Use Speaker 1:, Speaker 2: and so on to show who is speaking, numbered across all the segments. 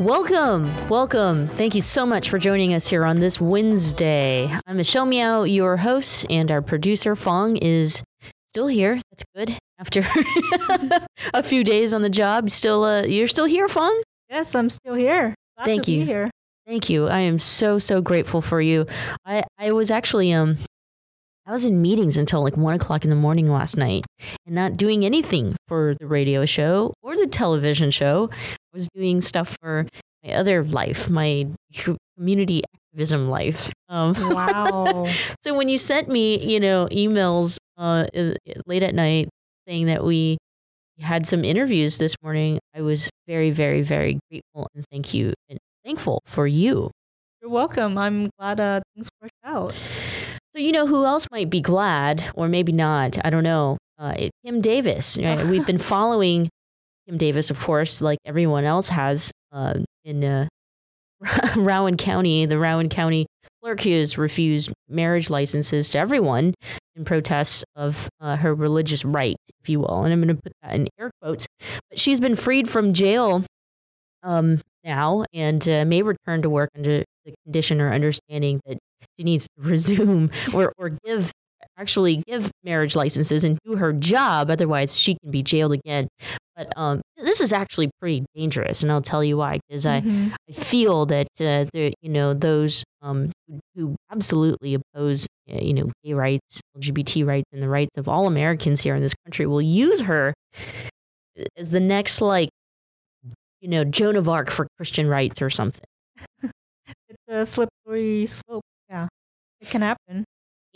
Speaker 1: Welcome, welcome. Thank you so much for joining us here on this Wednesday. I'm Michelle Meow, your host, and our producer Fong is still here. That's good. After a few days on the job, still uh, you're still here, Fong.
Speaker 2: Yes, I'm still here. Glad
Speaker 1: Thank you.
Speaker 2: here.
Speaker 1: Thank you. I am so so grateful for you. I I was actually um I was in meetings until like one o'clock in the morning last night and not doing anything for the radio show or the television show. I was doing stuff for my other life, my community activism life.
Speaker 2: Um, wow.
Speaker 1: so when you sent me, you know, emails uh, late at night saying that we had some interviews this morning, I was very, very, very grateful and thank you and thankful for you.
Speaker 2: You're welcome. I'm glad uh, things worked out.
Speaker 1: So you know who else might be glad, or maybe not? I don't know. Uh, Kim Davis. Right? We've been following Kim Davis, of course, like everyone else has uh, in uh, Rowan County. The Rowan County clerk has refused marriage licenses to everyone in protest of uh, her religious right, if you will. And I'm going to put that in air quotes. But she's been freed from jail um, now and uh, may return to work under the condition or understanding that she needs to resume or, or give actually give marriage licenses and do her job otherwise she can be jailed again. But um, this is actually pretty dangerous and i'll tell you why because mm-hmm. I, I feel that uh, the, you know those um, who, who, absolutely oppose uh, you know gay rights lgbt rights and the rights of all americans here in this country will use her as the next like you know joan of arc for christian rights or something.
Speaker 2: It's a slippery slope yeah, it can happen.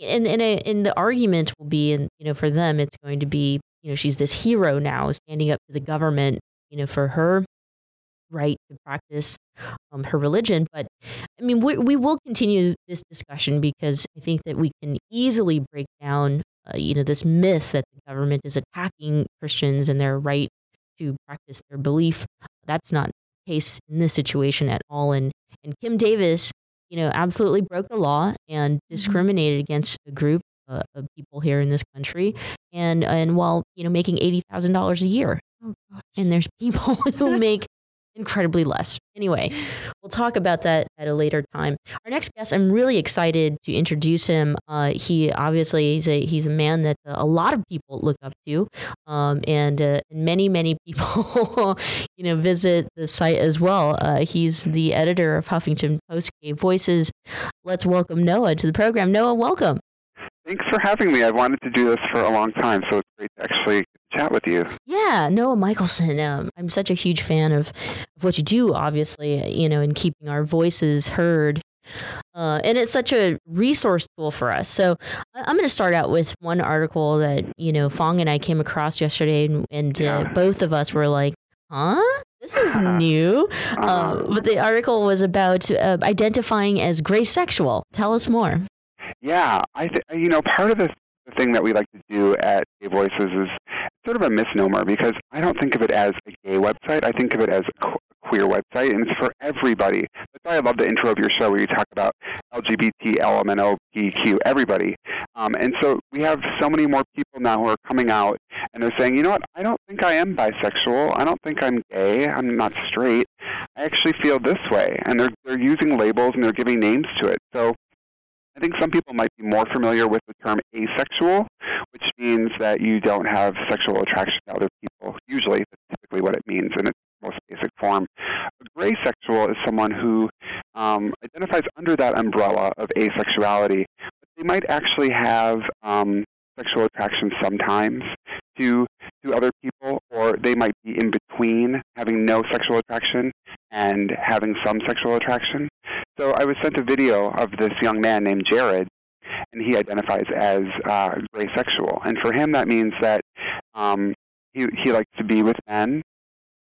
Speaker 1: And and, and the argument will be, and you know, for them, it's going to be, you know, she's this hero now, standing up to the government, you know, for her right to practice um, her religion. But I mean, we, we will continue this discussion because I think that we can easily break down, uh, you know, this myth that the government is attacking Christians and their right to practice their belief. That's not the case in this situation at all. And and Kim Davis you know, absolutely broke the law and mm-hmm. discriminated against a group uh, of people here in this country, and and while you know making eighty thousand dollars a year, oh, and there's people who make incredibly less. Anyway, we'll talk about that at a later time. Our next guest, I'm really excited to introduce him. Uh, he obviously he's a he's a man that a lot of people look up to, um, and uh, many many people you know visit the site as well. Uh, he's the editor of Huffington Post Gay Voices. Let's welcome Noah to the program. Noah, welcome.
Speaker 3: Thanks for having me. I've wanted to do this for a long time, so it's great to actually chat with you.
Speaker 1: Yeah, Noah Michelson. Um, I'm such a huge fan of, of what you do, obviously, you know, in keeping our voices heard. Uh, and it's such a resource tool for us. So I'm going to start out with one article that, you know, Fong and I came across yesterday, and, and uh, yeah. both of us were like, huh? This is new. Uh-huh. Uh, but the article was about uh, identifying as gray sexual. Tell us more.
Speaker 3: Yeah, I th- you know part of the thing that we like to do at Gay Voices is sort of a misnomer because I don't think of it as a gay website. I think of it as a queer website, and it's for everybody. That's why I love the intro of your show where you talk about LGBT, LMNOPQ, everybody. Um, and so we have so many more people now who are coming out and they're saying, you know what, I don't think I am bisexual. I don't think I'm gay. I'm not straight. I actually feel this way. And they're, they're using labels and they're giving names to it. So I think some people might be more familiar with the term asexual, which means that you don't have sexual attraction to other people. Usually, that's typically what it means in its most basic form. A gray sexual is someone who um, identifies under that umbrella of asexuality, but they might actually have um, sexual attraction sometimes to to other people, or they might be in between having no sexual attraction and having some sexual attraction. So I was sent a video of this young man named Jared, and he identifies as uh, gray sexual. And for him, that means that um, he he likes to be with men.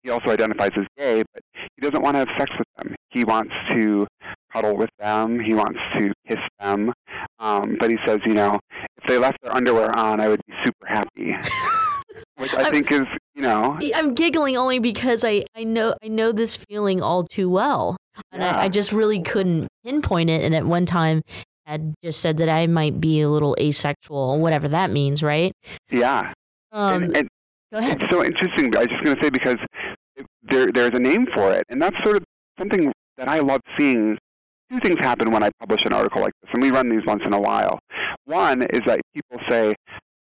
Speaker 3: He also identifies as gay, but he doesn't want to have sex with them. He wants to cuddle with them. He wants to kiss them. Um, but he says, you know, if they left their underwear on, I would be super happy. Which I
Speaker 1: I'm-
Speaker 3: think is, you know,
Speaker 1: I'm giggling only because I, I know I know this feeling all too well, and
Speaker 3: Yeah.
Speaker 1: I, I just really couldn't pinpoint it. And at one time, had just said that I might be a little asexual, whatever that means, right?
Speaker 3: yeah.
Speaker 1: Um,
Speaker 3: and, and
Speaker 1: go ahead.
Speaker 3: It's so interesting. I was just going to say because there there's a name for it, and that's sort of something that I love seeing. Two things happen when I publish an article like this, and we run these once in a while. One is that people say,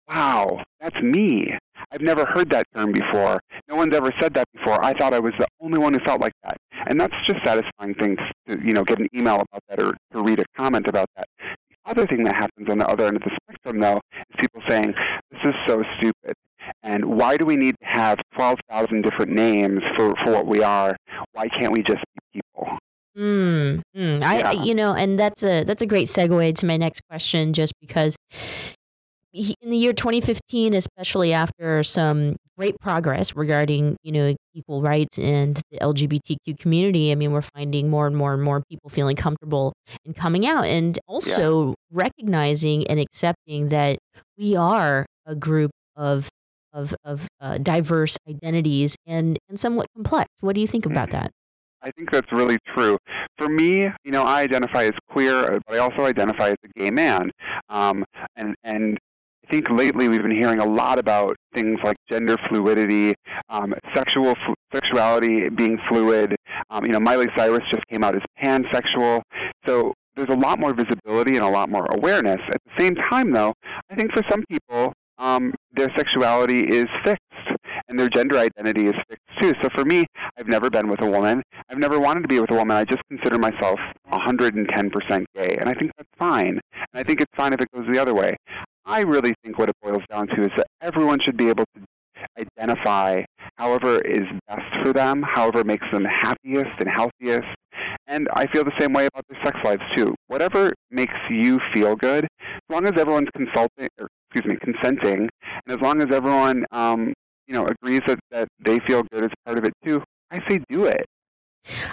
Speaker 3: "Wow, that's me. I've never heard that term before. No one's ever said that before. I thought I was the only one who felt like that." And that's just satisfying thing to you know get an email about that or to read a comment about that. The other thing that happens on the other end of the spectrum, though, is people saying, "This is so stupid." And why do we need to have 12,000 different names for, for what we are? Why can't we just be people?
Speaker 1: Mm, mm. I,
Speaker 3: Yeah.
Speaker 1: you know, and that's a that's a great segue to my next question, just because he- in the year 2015, especially after some great progress regarding you know equal rights and the LGBTQ community, I mean, we're finding more and more and more people feeling comfortable in coming out, and also recognizing and accepting that we are a group of of of uh, diverse identities and and somewhat complex. What do you think about that?
Speaker 3: I think that's really true. For me, you know, I identify as queer, but I also identify as a gay man. Um, and, and think lately we've been hearing a lot about things like gender fluidity, um, sexual flu- sexuality being fluid. Um, you know, Miley Cyrus just came out as pansexual. So there's a lot more visibility and a lot more awareness. At the same time, though, I think for some people, um, their sexuality is fixed and their gender identity is fixed too. So for me, I've never been with a woman. I've never wanted to be with a woman. I just consider myself 110% gay, and I think that's fine. And I think it's fine if it goes the other way. I really think what it boils down to is that everyone should be able to identify however is best for them, however makes them happiest and healthiest. And I feel the same way about their sex lives too. Whatever makes you feel good, as long as everyone's consulting, or excuse me, consenting, and as long as everyone, um, you know, agrees that, that they feel good as part of it too, I say do it.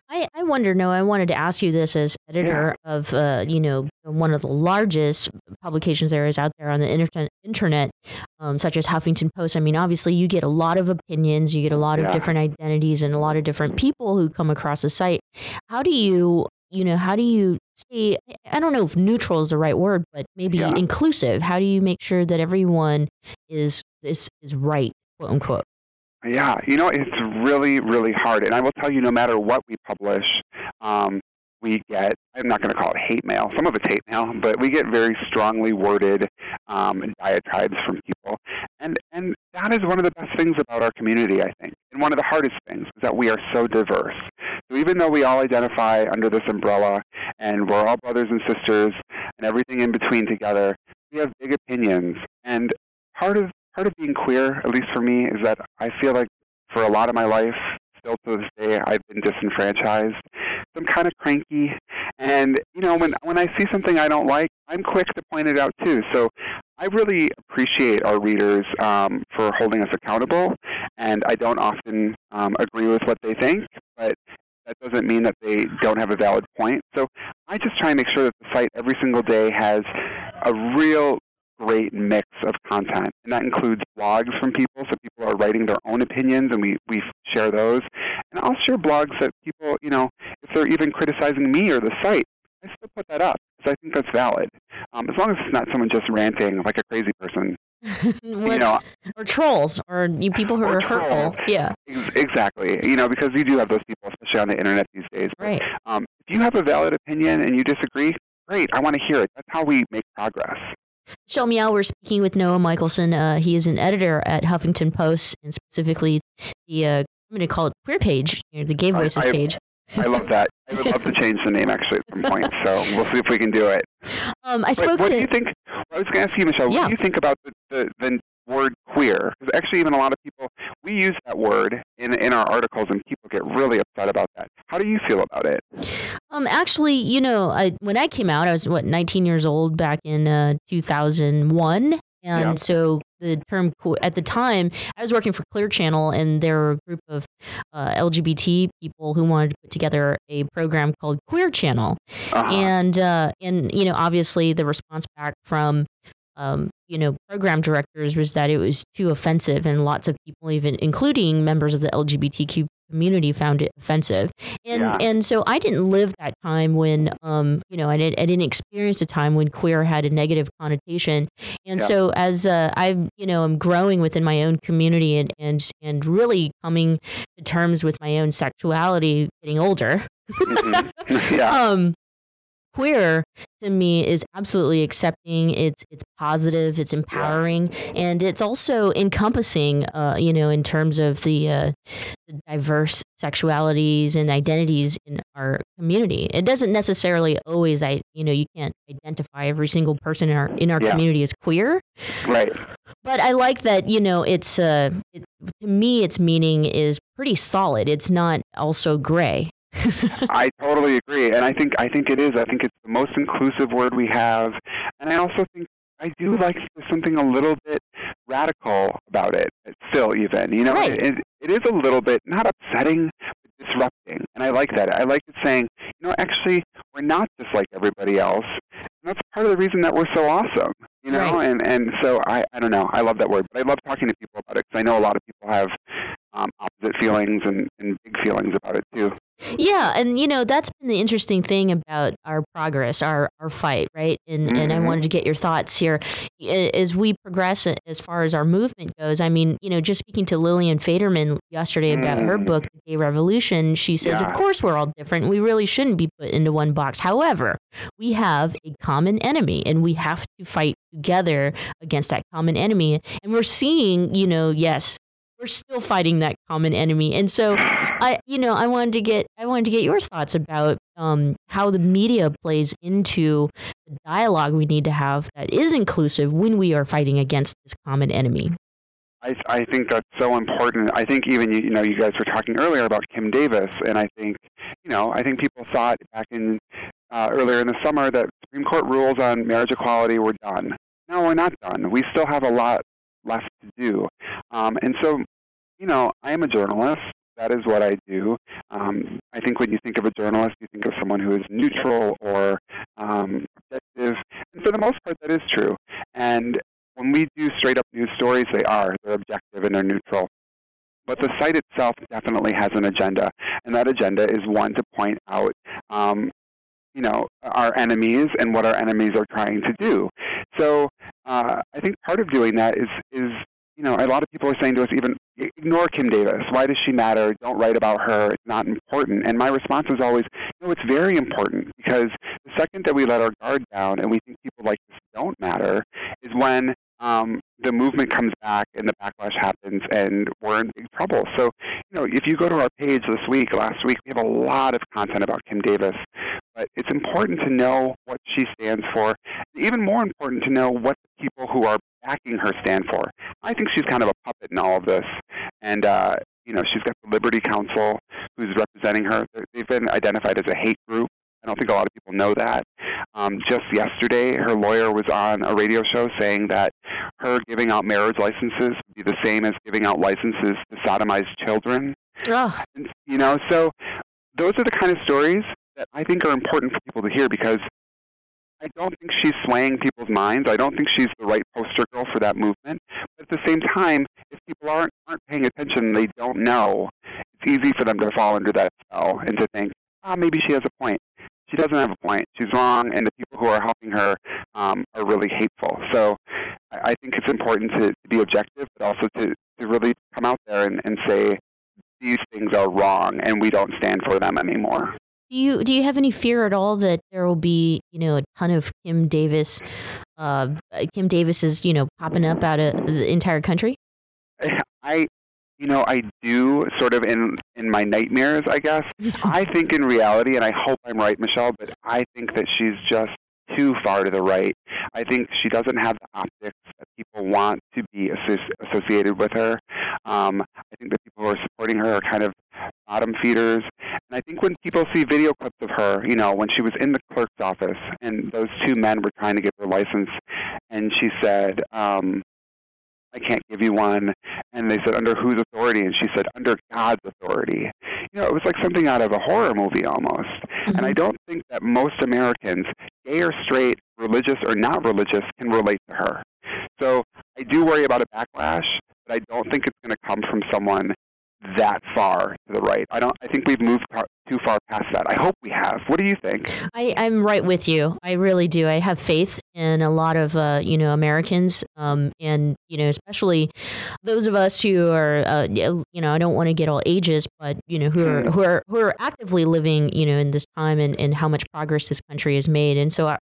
Speaker 1: I, I wonder, no, I wanted to ask you this as editor of, uh, you know, one of the largest publications there is out there on the internet, internet um, such as Huffington Post. I mean, obviously, you get a lot of opinions, you get a lot of different identities, and a lot of different people who come across the site. How do you, you know, how do you stay? I don't know if neutral is the right word, but maybe
Speaker 3: Yeah.
Speaker 1: inclusive. How do you make sure that everyone is is is right, quote unquote?
Speaker 3: Yeah, you know, it's really, really hard. And I will tell you, no matter what we publish, um, we get, I'm not going to call it hate mail. Some of it's hate mail, but we get very strongly worded um, diatribes from people. And, and that is one of the best things about our community, I think. And one of the hardest things is that we are so diverse. So even though we all identify under this umbrella and we're all brothers and sisters and everything in between together, we have big opinions. And part of part of being queer, at least for me, is that I feel like for a lot of my life, still to this day, I've been disenfranchised. So I'm kind of cranky, and you know, when when I see something I don't like, I'm quick to point it out too. So I really appreciate our readers um, for holding us accountable, and I don't often um, agree with what they think, but that doesn't mean that they don't have a valid point. So I just try and make sure that the site every single day has a real great mix of content. And that includes blogs from people, so people are writing their own opinions and we, we share those. And I'll share blogs that people, you know, if they're even criticizing me or the site, I still put that up because I think that's valid. Um, as long as it's not someone just ranting like a crazy person. you know,
Speaker 1: or trolls, or you people who are hurtful. Yeah,
Speaker 3: Ex- Exactly. You know, because you do have those people, especially on the internet these days. But,
Speaker 1: right.
Speaker 3: Um, if you have a valid opinion and you disagree, great. I want to hear it. That's how we make progress.
Speaker 1: Me out. We're speaking with Noah Michelson. Uh, he is an editor at Huffington Post, and specifically the uh, I'm going to call it queer page, you know, the Gay Voices
Speaker 3: I-
Speaker 1: page.
Speaker 3: I love that. I would love to change the name actually at some point. So we'll see if we can do it.
Speaker 1: Um, I
Speaker 3: But
Speaker 1: spoke
Speaker 3: what
Speaker 1: to.
Speaker 3: do you think? I was going to ask you, Michelle.
Speaker 1: Yeah.
Speaker 3: What do you think about the, the, the word queer? Actually, even a lot of people we use that word in in our articles, and people get really upset about that. How do you feel about it?
Speaker 1: Um, actually, you know, I, when I came out, I was what 19 years old back in uh, 2001, and
Speaker 3: Yeah.
Speaker 1: so the term at the time I was working for Clear Channel, and there were a group of uh, LGBT people who wanted to put together a program called Queer Channel,
Speaker 3: Uh-huh.
Speaker 1: and uh, and you know, obviously the response back from um, you know program directors was that it was too offensive, and lots of people, even including members of the LGBTQ community, found it offensive. And
Speaker 3: Yeah.
Speaker 1: and so I didn't live that time when um you know I didn't I didn't experience a time when queer had a negative connotation. And
Speaker 3: Yeah.
Speaker 1: so as uh, I you know am growing within my own community and and and really coming to terms with my own sexuality, getting older.
Speaker 3: Mhm. yeah.
Speaker 1: Um, queer to me is absolutely accepting. It's it's positive. It's empowering, and it's also encompassing. Uh, you know, in terms of the, uh, the diverse sexualities and identities in our community. It doesn't necessarily always. I you know you can't identify every single person in our in our
Speaker 3: Yeah.
Speaker 1: community as queer.
Speaker 3: Right.
Speaker 1: But I like that, you know, it's uh, it, to me, its meaning is pretty solid. It's not also gray.
Speaker 3: I totally agree, and I think I think it is. I think it's the most inclusive word we have, and I also think I do like something a little bit radical about it. Still, even you know,
Speaker 1: Right.
Speaker 3: it, it is a little bit not upsetting, but disrupting, and I like that. I like it saying, you know, actually, we're not just like everybody else. And that's part of the reason that we're so awesome. You know,
Speaker 1: Right.
Speaker 3: and and so I I don't know. I love that word, but I love talking to people about it because I know a lot of people have um, opposite feelings and, and big feelings about it too.
Speaker 1: Yeah, and you know that's been the interesting thing about our progress, our our fight, right? And and I
Speaker 3: Mhm.
Speaker 1: wanted to get your thoughts here as we progress as far as our movement goes. I mean, you know, just speaking to Lillian Faderman yesterday about her
Speaker 3: Mm.
Speaker 1: book, The Gay Revolution, she says,
Speaker 3: Yeah.
Speaker 1: "Of course, we're all different. We really shouldn't be put into one box. However, we have a common enemy, and we have to fight together against that common enemy. And we're seeing, you know, yes." We're still fighting that common enemy, and so I, you know, I wanted to get, I wanted to get your thoughts about um, how the media plays into the dialogue we need to have that is inclusive when we are fighting against this common enemy.
Speaker 3: I, I think that's so important. I think even you, you know you guys were talking earlier about Kim Davis, and I think you know I think people thought back in uh, earlier in the summer that Supreme Court rules on marriage equality were done. No, we're not done. We still have a lot left to do, um, and so you know I am a journalist. That is what I do. Um, I think when you think of a journalist, you think of someone who is neutral or um, objective, and for the most part, that is true. And when we do straight up news stories, they are. They're objective and they're neutral. But the site itself definitely has an agenda, and that agenda is one to point out, um, you know, our enemies and what our enemies are trying to do. So uh, I think part of doing that is is you know a lot of people are saying to us even ignore Kim Davis. Why does she matter? Don't write about her. It's not important. And my response is always, no, it's very important because the second that we let our guard down and we think people like this don't matter is when um, the movement comes back and the backlash happens and we're in big trouble. So, you know, if you go to our page this week, last week, we have a lot of content about Kim Davis. But it's important to know what she stands for. Even more important to know what the people who are backing her stand for. I think she's kind of a puppet in all of this. And, uh, you know, she's got the Liberty Counsel who's representing her. They've been identified as a hate group. I don't think a lot of people know that. Um, just yesterday, her lawyer was on a radio show saying that her giving out marriage licenses would be the same as giving out licenses to sodomize children.
Speaker 1: Ugh.
Speaker 3: And, you know, so those are the kind of stories that I think are important for people to hear because I don't think she's swaying people's minds. I don't think she's the right poster girl for that movement. But at the same time, if people aren't aren't paying attention, they don't know. It's easy for them to fall under that spell and to think, ah, maybe she has a point. She doesn't have a point. She's wrong, and the people who are helping her um, are really hateful. So I, I think it's important to, to be objective, but also to, to really come out there and, and say these things are wrong, and we don't stand for them anymore.
Speaker 1: Do you do you have any fear at all that there will be you know a ton of Kim Davis, uh, Kim Davis is you know popping up out of the entire country?
Speaker 3: I you know, I do sort of in in my nightmares, I guess. I think in reality, and I hope I'm right, Michelle, but I think that she's just too far to the right. I think she doesn't have the optics that people want to be associated with her. Um, I think the people who are supporting her are kind of bottom feeders. And I think when people see video clips of her, you know, when she was in the clerk's office and those two men were trying to get her license, and she said, um, I can't give you one. And they said, under whose authority? And she said, under God's authority. You know, it was like something out of a horror movie almost. Mm-hmm. And I don't think that most Americans, gay or straight, religious or not religious, can relate to her. So I do worry about a backlash, but I don't think it's going to come from someone that far to the right. I don't. I think we've moved too far past that. I hope we have. What do you think?
Speaker 1: I, I'm right with you. I really do. I have faith in a lot of uh, you know Americans, um, and you know especially those of us who are uh, you know I don't want to get all ages, but you know who are who are who are actively living you know in this time and, and how much progress this country has made. And so I,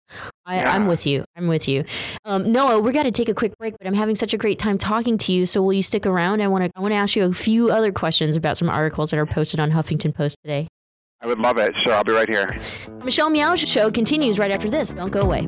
Speaker 1: I yeah. I'm with you. I'm with you. Um, Noah, we're got to take a quick break, but I'm having such a great time talking to you. So will you stick around? I want to I want to ask you a few other questions about some articles that are posted on Huffington Post today.
Speaker 3: I would love it. so I'll be right here.
Speaker 1: Michelle Meow Show continues right after this. Don't go away.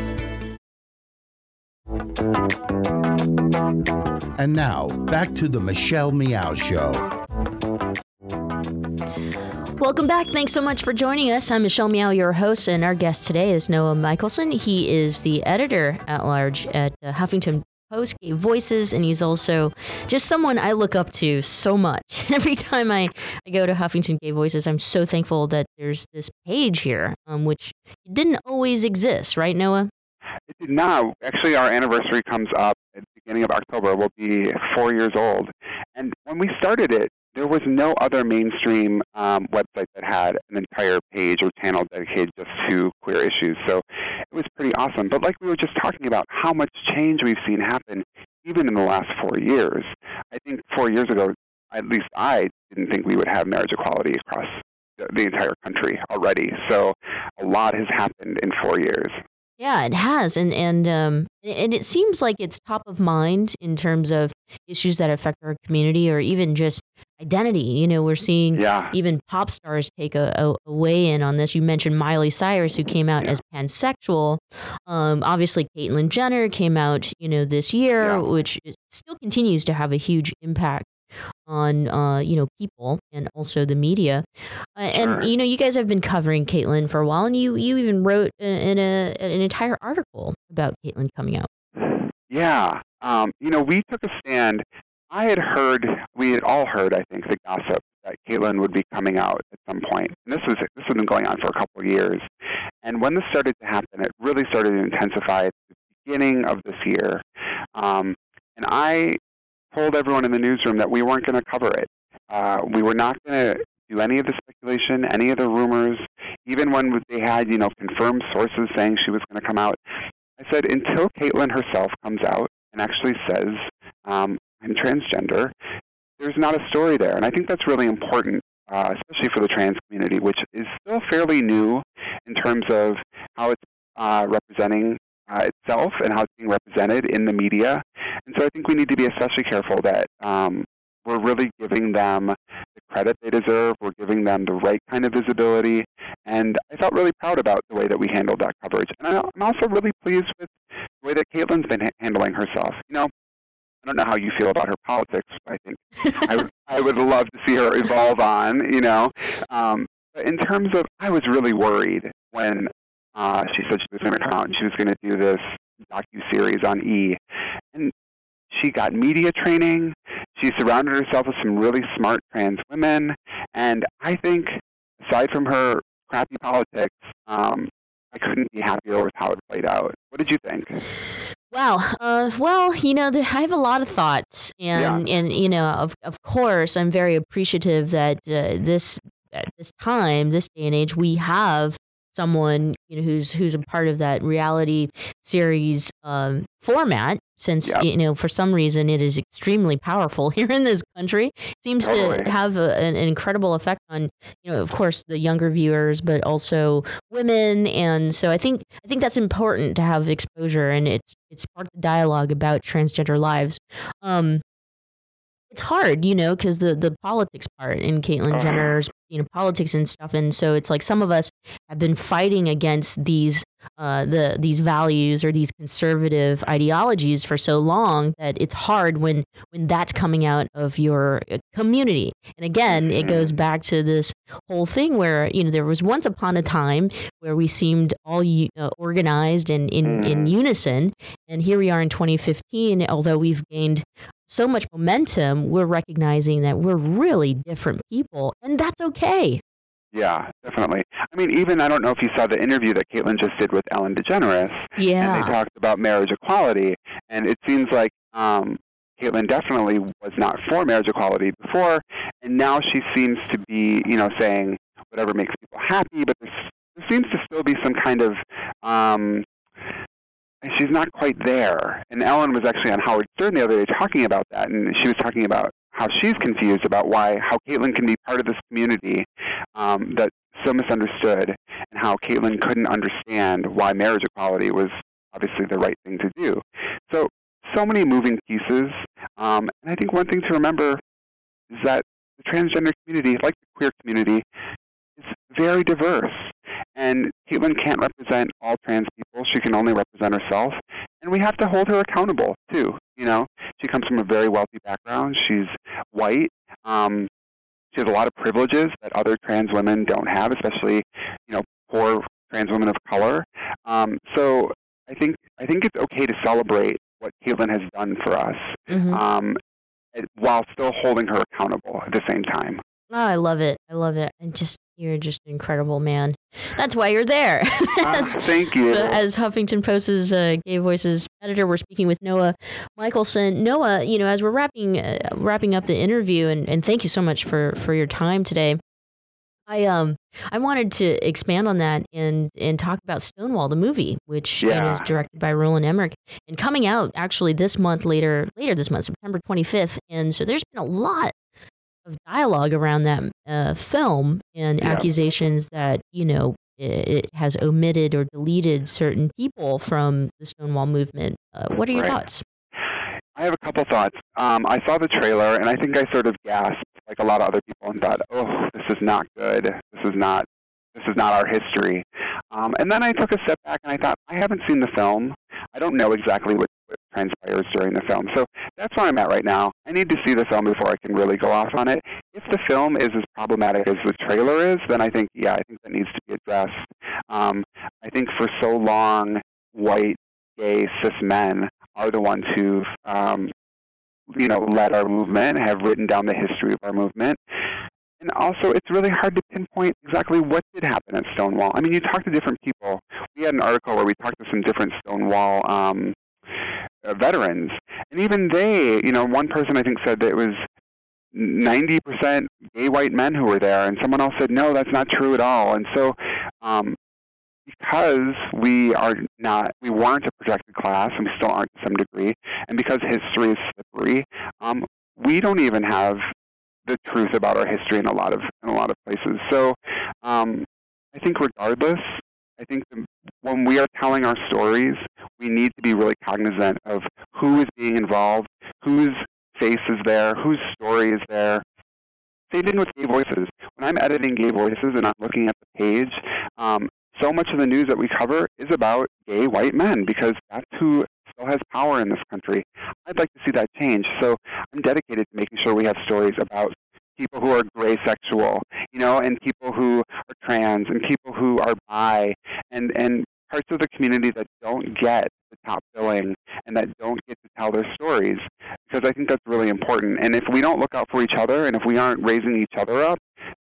Speaker 4: And now, back to the Michelle Meow Show.
Speaker 1: Welcome back. Thanks so much for joining us. I'm Michelle Meow, your host, and our guest today is Noah Michelson. He is the editor at large at uh, Huffington Post, Gay Voices, and he's also just someone I look up to so much. Every time I, I go to Huffington Gay Voices, I'm so thankful that there's this page here, um, which didn't always exist, right, Noah?
Speaker 3: It did not. Actually, our anniversary comes up at the beginning of October. We'll be four years old. And when we started it, there was no other mainstream um, website that had an entire page or channel dedicated just to queer issues. So it was pretty awesome. But like we were just talking about, how much change we've seen happen even in the last four years. I think four years ago, at least I didn't think we would have marriage equality across the entire country already. So a lot has happened in four years.
Speaker 1: Yeah, it has, and and um, and it seems like it's top of mind in terms of issues that affect our community, or even just identity. You know, we're seeing
Speaker 3: yeah.
Speaker 1: even pop stars take a, a, a, weigh in on this. You mentioned Miley Cyrus, who came out yeah. as pansexual. Um, obviously, Caitlyn Jenner came out, you know, this year, yeah. which still continues to have a huge impact on uh, you know people and also the media. Uh, and you know, you guys have been covering Caitlyn for a while, and you you even wrote in a, an entire article about Caitlyn coming out.
Speaker 3: Yeah, um, you know, we took a stand. I had heard, we had all heard, I think, the gossip that Caitlyn would be coming out at some point. And this was this has been going on for a couple of years. And when this started to happen, it really started to intensify at the beginning of this year. Um, and I told everyone in the newsroom that we weren't going to cover it. Uh, we were not going to do any of the speculation, any of the rumors, even when they had, you know, confirmed sources saying she was going to come out. I said, until Caitlyn herself comes out and actually says, um, I'm transgender, there's not a story there. And I think that's really important, uh, especially for the trans community, which is still fairly new in terms of how it's uh, representing uh, itself and how it's being represented in the media. And so I think we need to be especially careful that um, we're really giving them the credit they deserve. We're giving them the right kind of visibility. And I felt really proud about the way that we handled that coverage. And I'm also really pleased with the way that Caitlyn's been ha- handling herself. You know, I don't know how you feel about her politics. But I think I, would, I would love to see her evolve on, you know. Um, but in terms of, I was really worried when uh, she said she was going to come out and she was going to do this docu-series on E. And she got media training. She surrounded herself with some really smart trans women. And I think, aside from her crappy politics, um, I couldn't be happier with how it played out. What did you think?
Speaker 1: Wow. Uh, well, you know, the, I have a lot of thoughts, and
Speaker 3: Yeah.
Speaker 1: and you know, of of course, I'm very appreciative that uh, this at this time, this day and age, we have someone you know who's who's a part of that reality series um, format. Since
Speaker 5: Yeah.
Speaker 1: you know, for some reason, it is extremely powerful here in this country. Seems
Speaker 5: Totally.
Speaker 1: to have a, an, an incredible effect on you know, of course, the younger viewers, but also women. And so I think I think that's important to have exposure, and it's it's part of the dialogue about transgender lives. Um, it's hard, you know, because the the politics part in Caitlyn
Speaker 5: Uh-huh.
Speaker 1: Jenner's you know politics and stuff, and so it's like some of us have been fighting against these uh, the these values or these conservative ideologies for so long that it's hard when when that's coming out of your uh, community. And again, it goes back to this whole thing where you know there was once upon a time where we seemed all uh, organized and in in unison, and here we are in 2015. Although we've gained so much momentum, we're recognizing that we're really different people, and that's okay.
Speaker 3: Yeah, definitely. I mean, even I don't know if you saw the interview that Caitlyn just did with Ellen DeGeneres.
Speaker 1: Yeah.
Speaker 3: And they talked about marriage equality, and it seems like um, Caitlyn definitely was not for marriage equality before, and now she seems to be, you know, saying whatever makes people happy. But there's, there seems to still be some kind of um, she's not quite there. And Ellen was actually on Howard Stern the other day talking about that, and she was talking about how she's confused about why how Caitlyn can be part of this community um, that's so misunderstood, and how Caitlyn couldn't understand why marriage equality was obviously the right thing to do. So so many moving pieces, um, and I think one thing to remember is that the transgender community, like the queer community, is very diverse. And Caitlyn can't represent all trans people. She can only represent herself. And we have to hold her accountable, too. You know, she comes from a very wealthy background. She's white. Um, she has a lot of privileges that other trans women don't have, especially, you know, poor trans women of color. Um, so I think I think it's okay to celebrate what Caitlyn has done for us,
Speaker 1: Mhm.
Speaker 3: um, while still holding her accountable at the same time.
Speaker 1: Oh, I love it. I love it. And just you're just an incredible man. That's why you're there. As-
Speaker 3: thank you.
Speaker 1: As Huffington Post's uh, Gay Voices editor, we're speaking with Noah Michelson. Noah, you know, as we're wrapping uh, wrapping up the interview, and, and thank you so much for for your time today. I um I wanted to expand on that and and talk about Stonewall the movie, which
Speaker 5: Yeah.
Speaker 1: is directed by Roland Emmerich and coming out actually this month later later this month September 25th. And so there's been a lot of dialogue around that uh, film and
Speaker 5: Yeah.
Speaker 1: accusations that you know it, it has omitted or deleted certain people from the Stonewall movement. Uh, what are your
Speaker 3: Right.
Speaker 1: thoughts?
Speaker 3: I have a couple thoughts. Um, I saw the trailer, and I think I sort of gasped, like a lot of other people, and thought, "Oh, this is not good. This is not. This is not our history." Um, and then I took a step back, and I thought, "I haven't seen the film. I don't know exactly what, what transpires during the film. So that's where I'm at right now. I need to see the film before I can really go off on it. If the film is as problematic as the trailer is, then I think, yeah, I think that needs to be addressed. Um, I think for so long, white, gay, cis men are the ones who've, um, you know, led our movement, have written down the history of our movement. And also, it's really hard to pinpoint exactly what did happen at Stonewall. I mean, you talk to different people. We had an article where we talked to some different Stonewall um, veterans, and even they, you know, one person I think said that it was 90% gay white men who were there, and someone else said, no, that's not true at all. And so, um, because we are not, we weren't a protected class, and we still aren't to some degree, and because history is slippery, um, we don't even have the truth about our history in a lot of in a lot of places. So, um, I think regardless, I think when we are telling our stories, we need to be really cognizant of who is being involved, whose face is there, whose story is there. Same thing with gay voices. When I'm editing gay voices and I'm looking at the page, um, so much of the news that we cover is about gay white men because that's who still has power in this country. I'd like to see that change. So I'm dedicated to making sure we have stories about people who are gray sexual, you know, and people who are trans, and people who are bi, and and parts of the community that don't get the top billing and that don't get to tell their stories, because I think that's really important. And if we don't look out for each other, and if we aren't raising each other up,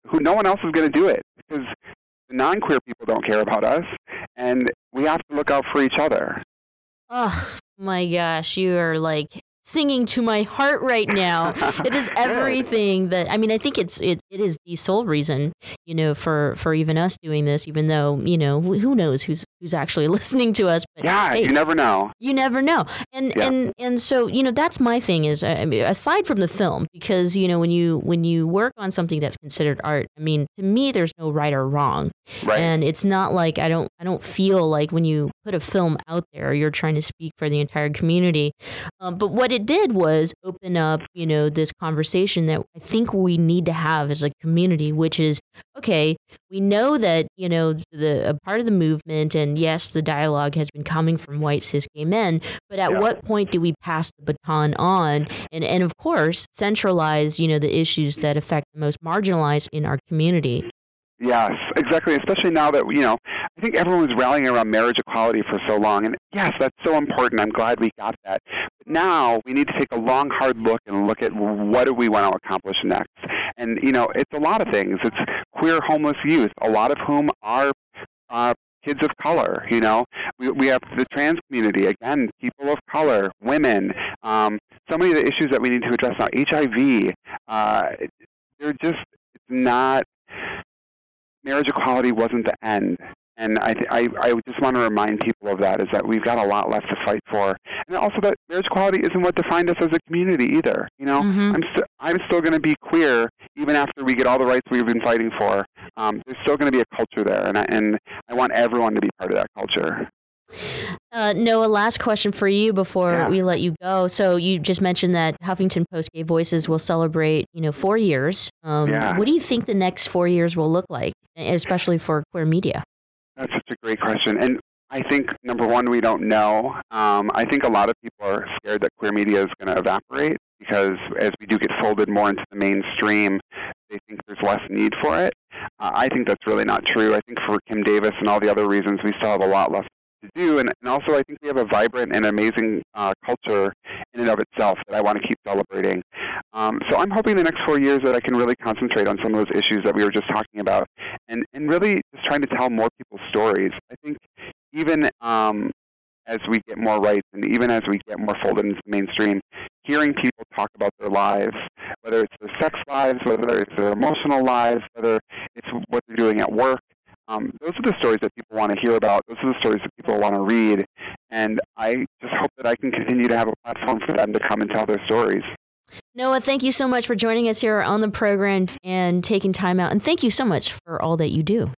Speaker 3: who no one else is going to do it, because the non-queer people don't care about us, and we have to look out for each other.
Speaker 1: Oh my gosh, you are like singing to my heart right now. it is everything that I mean. I think it's it, it is the sole reason, you know, for for even us doing this. Even though you know who knows who's who's actually listening to us.
Speaker 3: But yeah, hey, you never know.
Speaker 1: You never know. And yeah. and and so you know that's my thing is I mean, aside from the film because you know when you when you work on something that's considered art. I mean, to me, there's no right or wrong.
Speaker 3: Right.
Speaker 1: And it's not like I don't I don't feel like when you put a film out there, you're trying to speak for the entire community. Um, but what it did was open up, you know, this conversation that I think we need to have as a community, which is okay. We know that you know the a part of the movement, and yes, the dialogue has been coming from white cis gay men. But at
Speaker 3: Yeah.
Speaker 1: what point do we pass the baton on, and and of course centralize, you know, the issues that affect the most marginalized in our community?
Speaker 3: Yes, exactly. Especially now that you know, I think everyone was rallying around marriage equality for so long, and yes, that's so important. I'm glad we got that. But now we need to take a long, hard look and look at what do we want to accomplish next. And you know, it's a lot of things. It's queer homeless youth, a lot of whom are uh, kids of color. You know, we we have the trans community again, people of color, women. Um, so many of the issues that we need to address now. HIV. Uh, they're just it's not marriage equality wasn't the end. And I, th- I, I just want to remind people of that is that we've got a lot left to fight for, and also that marriage equality isn't what defined us as a community either. You know, I'm st- I'm still going to be queer even after we get all the rights we've been fighting for. Um, there's still going to be a culture there, and I, and I want everyone to be part of that culture.
Speaker 1: Uh, Noah, last question for you before
Speaker 3: Yeah.
Speaker 1: we let you go. So you just mentioned that Huffington Post Gay Voices will celebrate, you know, four years. Um,
Speaker 3: Yeah.
Speaker 1: What do you think the next four years will look like, especially for queer media?
Speaker 3: That's such a great question. And I think, number one, we don't know. Um, I think a lot of people are scared that queer media is going to evaporate because as we do get folded more into the mainstream, they think there's less need for it. Uh, I think that's really not true. I think for Kim Davis and all the other reasons, we still have a lot left to do. And, and also, I think we have a vibrant and amazing uh, culture in and of itself that I want to keep celebrating. Um, so I'm hoping the next four years that I can really concentrate on some of those issues that we were just talking about and, and really just trying to tell more people's stories. I think even um, as we get more rights and even as we get more folded into the mainstream, hearing people talk about their lives, whether it's their sex lives, whether it's their emotional lives, whether it's what they're doing at work, um, those are the stories that people want to hear about. Those are the stories that people want to read. And I just hope that I can continue to have a platform for them to come and tell their stories.
Speaker 1: Noah, thank you so much for joining us here on the program and taking time out. And thank you so much for all that you do.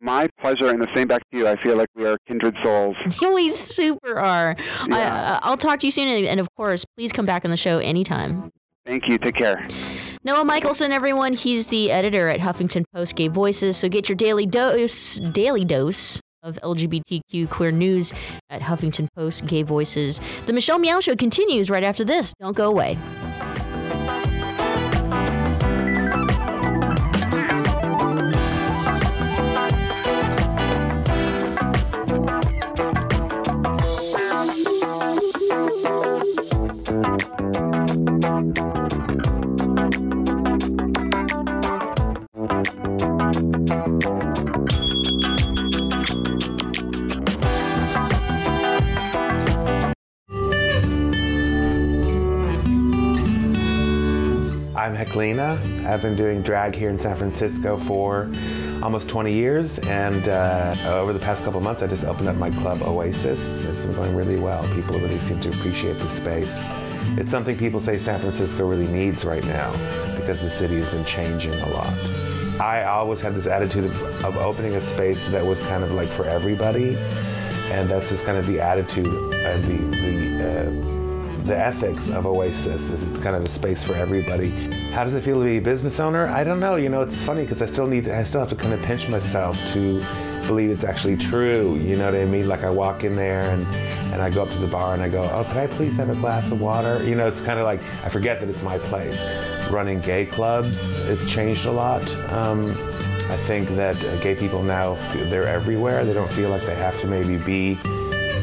Speaker 3: My pleasure, and the same back to you. I feel like we are kindred souls.
Speaker 1: we super are. I, I'll talk to you soon. And of course, please come back on the show anytime.
Speaker 3: Thank you. Take care.
Speaker 1: Noah Michelson, everyone, he's the editor at Huffington Post Gay Voices. So get your daily dose, daily dose of LGBTQ queer news at Huffington Post Gay Voices. The Michelle Meow Show continues right after this. Don't go away.
Speaker 5: I'm Heklina. I've been doing drag here in San Francisco for almost 20 years, and uh, over the past couple months, I just opened up my club Oasis. It's been going really well. People really seem to appreciate the space. It's something people say San Francisco really needs right now because the city has been changing a lot. I always had this attitude of, of opening a space that was kind of like for everybody, and that's just kind of the attitude and the the uh, the ethics of Oasis is it's kind of a space for everybody. How does it feel to be a business owner? I don't know. You know, it's funny because I still need I still have to kind of pinch myself to believe it's actually true. You know what I mean? Like I walk in there and and I go up to the bar and I go, oh, could I please have a glass of water? You know, it's kind of like I forget that it's my place. Running gay clubs, it's changed a lot. Um, I think that gay people now, they're everywhere. They don't feel like they have to maybe be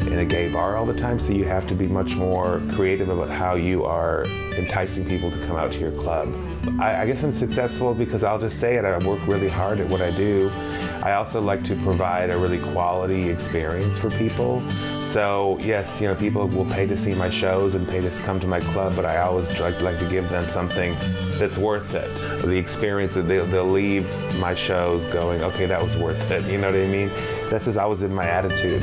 Speaker 5: in a gay bar all the time, so you have to be much more creative about how you are enticing people to come out to your club. I, I, guess I'm successful because I'll just say it, I work really hard at what I do. I also like to provide a really quality experience for people. So yes, you know, people will pay to see my shows and pay to come to my club, but I always like, like to give them something that's worth it. The experience that they'll, they'll leave my shows going, okay, that was worth it. You know what I mean? That's just always been my attitude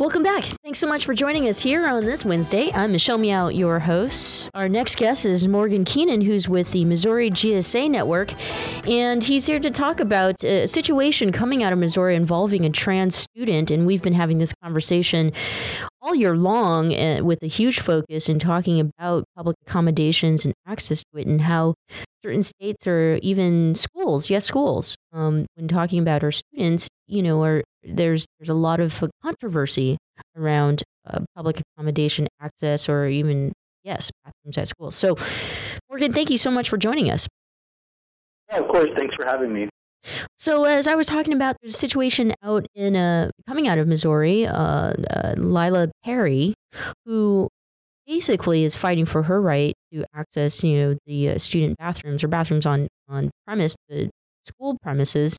Speaker 1: Welcome back. Thanks so much for joining us here on this Wednesday. I'm Michelle Meow, your host. Our next guest is Morgan Keenan, who's with the Missouri GSA Network, and he's here to talk about a situation coming out of Missouri involving a trans student. And we've been having this conversation all year long uh, with a huge focus in talking about public accommodations and access to it and how certain states or even schools, yes, schools, um, when talking about our students, you know, are there's there's a lot of controversy around uh, public accommodation access or even yes bathrooms at schools. So, Morgan, thank you so much for joining us.
Speaker 6: Yeah, of course. Thanks for having me.
Speaker 1: So, as I was talking about, there's a situation out in uh, coming out of Missouri. Uh, uh, Lila Perry, who basically is fighting for her right to access, you know, the uh, student bathrooms or bathrooms on on premise, the school premises.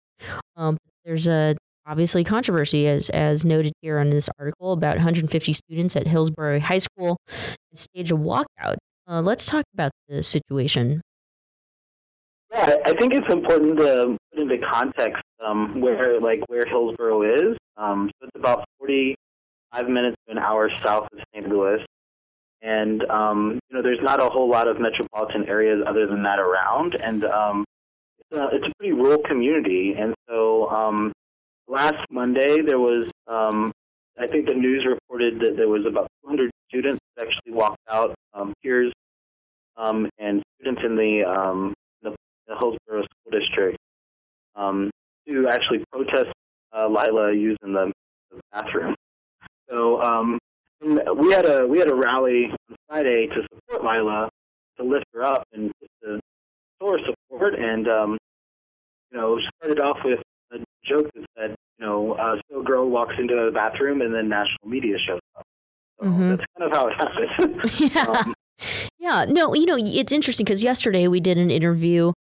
Speaker 1: Um, there's a obviously controversy as as noted here on this article about 150 students at Hillsboro High School staged a walkout. Uh, let's talk about the situation.
Speaker 6: Yeah, I think it's important to put into context um, where like where Hillsboro is. Um, so it's about 45 minutes to an hour south of St. Louis, and um, you know there's not a whole lot of metropolitan areas other than that around, and um, it's, a, pretty rural community. And so um, last Monday there was um, I think the news reported that there was about 200 students that actually walked out, um, peers um, and students in the um, the Hillsboro School District um, to actually protest uh, Lila using the, the bathroom. So um, we had a we had a rally on Friday to support Lila, to lift her up and to support. And um, you know, started off with a joke that said, you know, uh, so girl walks into the bathroom and then national media shows up. So mm-hmm. that's kind of how it happened.
Speaker 1: yeah. Um, yeah, no, you know, it's interesting because yesterday we did an interview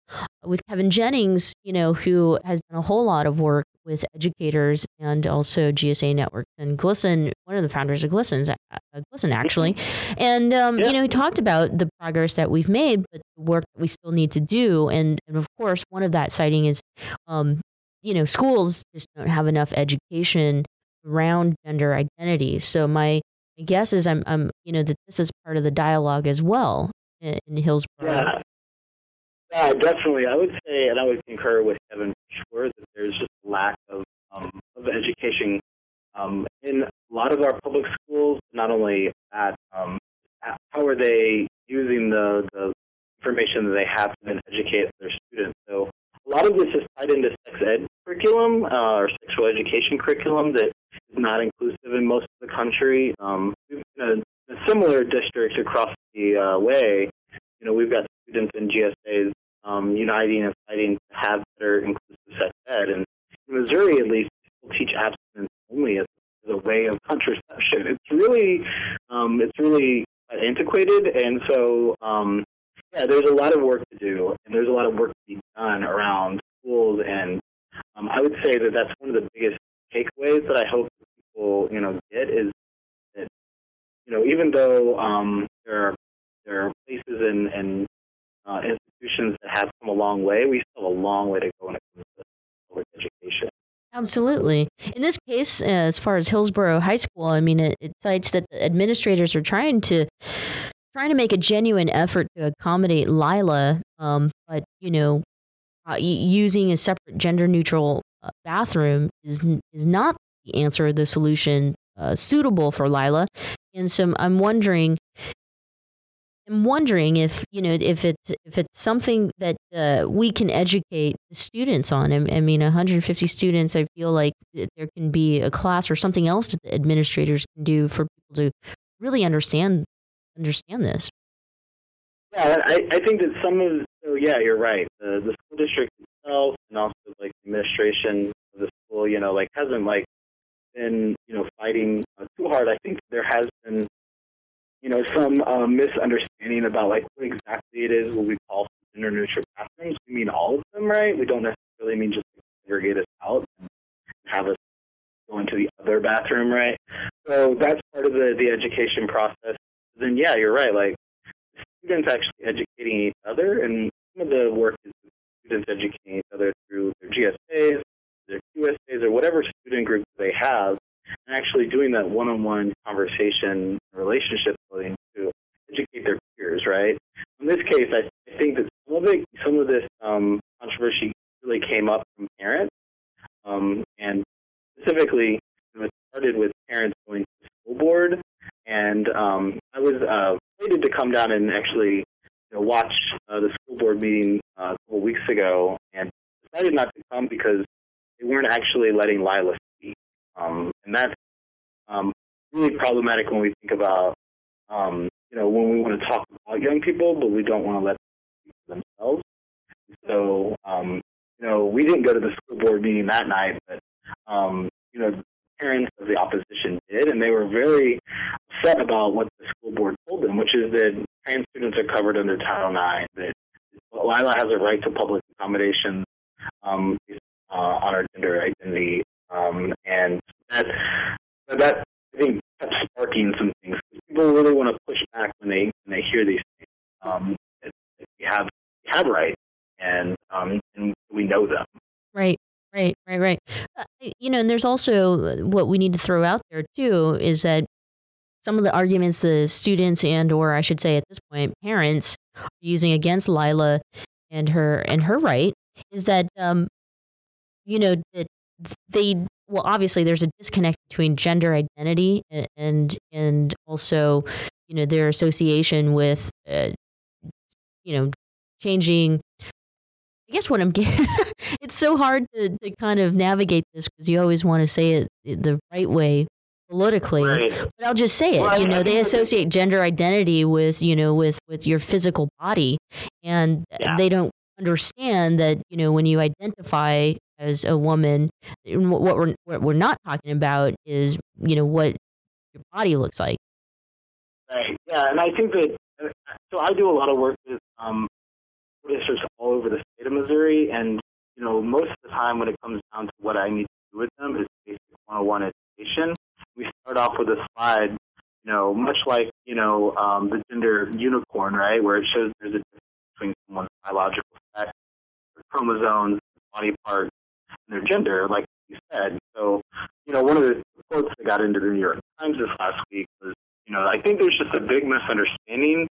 Speaker 1: with Kevin Jennings, you know, who has done a whole lot of work with educators and also GSA Network and GLSEN, one of the founders of GLSEN, uh, GLSEN actually. And, um, yeah. you know, he talked about the progress that we've made, but work that we still need to do. And, and of course, one of that citing is, um, you know, schools just don't have enough education around gender identity. So my my guess is I'm, I'm, you know, that this is part of the dialogue as well in, in Hillsboro.
Speaker 6: Yeah. yeah, definitely. I would say, and I would concur with Kevin for sure, that there's just lack of, um, of education um, in a lot of our public schools. Not only that, um, how are they using the, the information that they have to then educate their students? So a lot of this is tied into sex ed curriculum uh, or sexual education curriculum that is not inclusive in most of the country. Um, in a, a similar district across the uh, way, you know, we've got students in GSAs um, uniting and fighting to have better inclusive sex ed. And in Missouri, at least, people teach abstinence only as, as a way of contraception. It's really, um, it's really antiquated, and so um, yeah, there's a lot of work to do, and there's a lot of work to be done around schools, and um, I would say that that's one of the biggest takeaways that I hope people, you know, get is that, you know, even though um, there are there are places and, and uh, institutions that have come a long way, we still have a long way to go when it comes to public education.
Speaker 1: Absolutely. In this case, as far as Hillsboro High School, I mean, it, it cites that the administrators are trying to trying to make a genuine effort to accommodate Lila, um, but you know, uh, using a separate gender neutral uh, bathroom is is not the answer, the solution uh, suitable for Lila. And so I'm wondering, I'm wondering if you know if it's if it's something that uh, we can educate students on. I, I, mean, 150 students. I feel like there can be a class or something else that the administrators can do for people to really understand understand this.
Speaker 6: Yeah, I, I think that some of so yeah, you're right. The the school district itself and also like administration of the school, you know, like hasn't like been you know fighting uh, too hard. I think there has been you know some uh, misunderstanding about like what exactly it is what we call gender neutral bathrooms. We mean all of them, right? We don't necessarily mean just segregate us out and have us go into the other bathroom, right? So that's part of the the education process then yeah, you're right. Like students actually educating each other, and some of the work is students educating each other through their GSAs, their QSAs, or whatever student groups they have, and actually doing that one-on-one conversation, relationship building to educate their peers. Right. In this case, I, I think that some of it, some of this um, controversy really came up from parents, um, and specifically, it started with parents going to the school board and um, I was uh, to come down and actually you know, watch uh, the school board meeting uh, a couple weeks ago, and decided not to come because they weren't actually letting Lila speak, um, and that's um, really problematic when we think about um, you know when we want to talk about young people, but we don't want to let them themselves. So um, you know we didn't go to the school board meeting that night, but um, you know parents of the opposition did, and they were very upset about what the school board told them, which is that trans students are covered under Title IX, that Lila has a right to public accommodations um, uh, on her gender identity, um, and that that I think kept sparking some things. People really want to push back when they when they hear these things. Um, we have we have rights, and um, and we know them.
Speaker 1: Right. Right, right, right. Uh, you know, and there's also uh, what we need to throw out there too is that some of the arguments the students and or I should say at this point parents are using against Lila and her and her right is that um you know that they well obviously there's a disconnect between gender identity and and, and also you know their association with uh, you know changing I guess what I'm getting, it's so hard to, to kind of navigate this because you always want to say it eh, the right way politically. Right. But I'll just say it. Well, you know, they associate gender identity with you know with with your physical body, and eh, yeah. they don't understand that you know when you identify as a woman, eh, what we're what we're not talking about is you know what your body looks like.
Speaker 6: Right. Yeah, and I think that so I do a lot of work with um, districts all over the state of Missouri, and you know, most of the time when it comes down to what I need to do with them is basic 101 education. We start off with a slide, you know, much like you know um, the gender unicorn, right, where it shows there's a difference between someone's biological sex, their chromosomes, body parts, and their gender, like you said. So, you know, one of the quotes that got into the New York Times this last week was, you know, I think there's just a big misunderstanding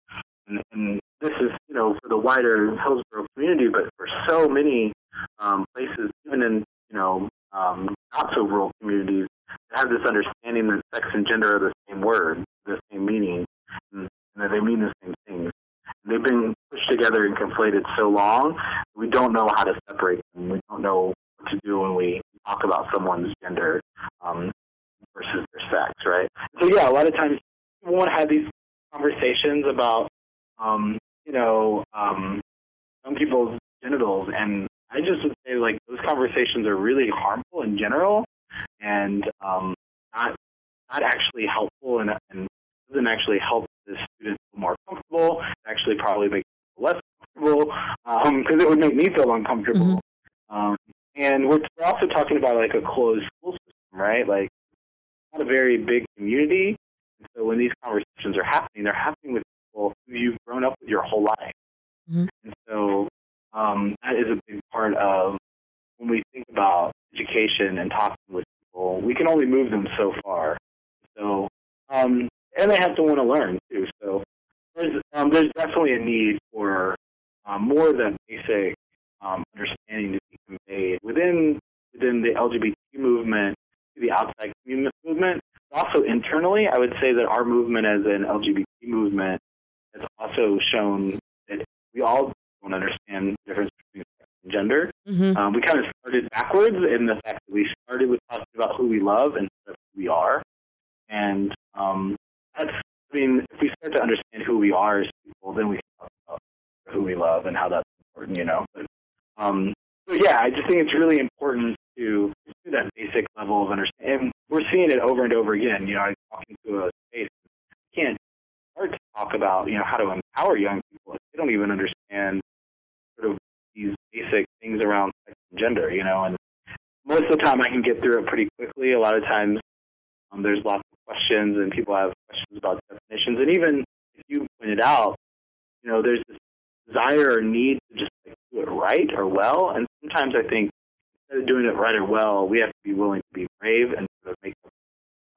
Speaker 6: and, and this is, you know, for the wider Hillsboro community, but for so many um, places, even in, you know, um, not so rural communities, have this understanding that sex and gender are the same word, the same meaning, and, and that they mean the same things. They've been pushed together and conflated so long, we don't know how to separate them. We don't know what to do when we talk about someone's gender um, versus their sex, right? So yeah, a lot of times people want to have these conversations about, um, you know, um, some people's genitals, and I just would say like those conversations are really harmful in general, and um, not not actually helpful, and, and doesn't actually help the students feel more comfortable. It actually probably makes people less comfortable because it would make me feel uncomfortable. Um, and we're, we're also talking about like a closed school system, right? Like not a very big community. And so when these conversations are happening, they're happening with people who you've grown up with your whole life.
Speaker 1: Mhm.
Speaker 6: And so um, that is a big part of when we think about education and talking with people. We can only move them so far. So um, and they have to want to learn too. So there's um, there's definitely a need for um, more than basic um, understanding to be conveyed within within the LGBT movement, the outside community movement. Also internally, I would say that our movement as an LGBT movement has also shown that we all don't understand the difference between sex and gender.
Speaker 1: Mhm.
Speaker 6: Um, we kind of started backwards in the fact that we started with talking about who we love and who we are. And um, that's, I mean, if we start to understand who we are as people, then we can talk about who we love and how that's important, you know. But, um, so yeah, I just think it's really important to do that basic level of understanding. And we're seeing it over and over again. You know, I'm talking to a space. Can't start to talk about, you know, how to empower young people if they don't even understand these basic things around sex and gender, you know. And most of the time I can get through it pretty quickly. A lot of times um, there's lots of questions and people have questions about definitions. And even if you pointed out, you know, there's this desire or need to just like, do it right or well. And sometimes I think instead of doing it right or well, we have to be willing to be brave and sort of make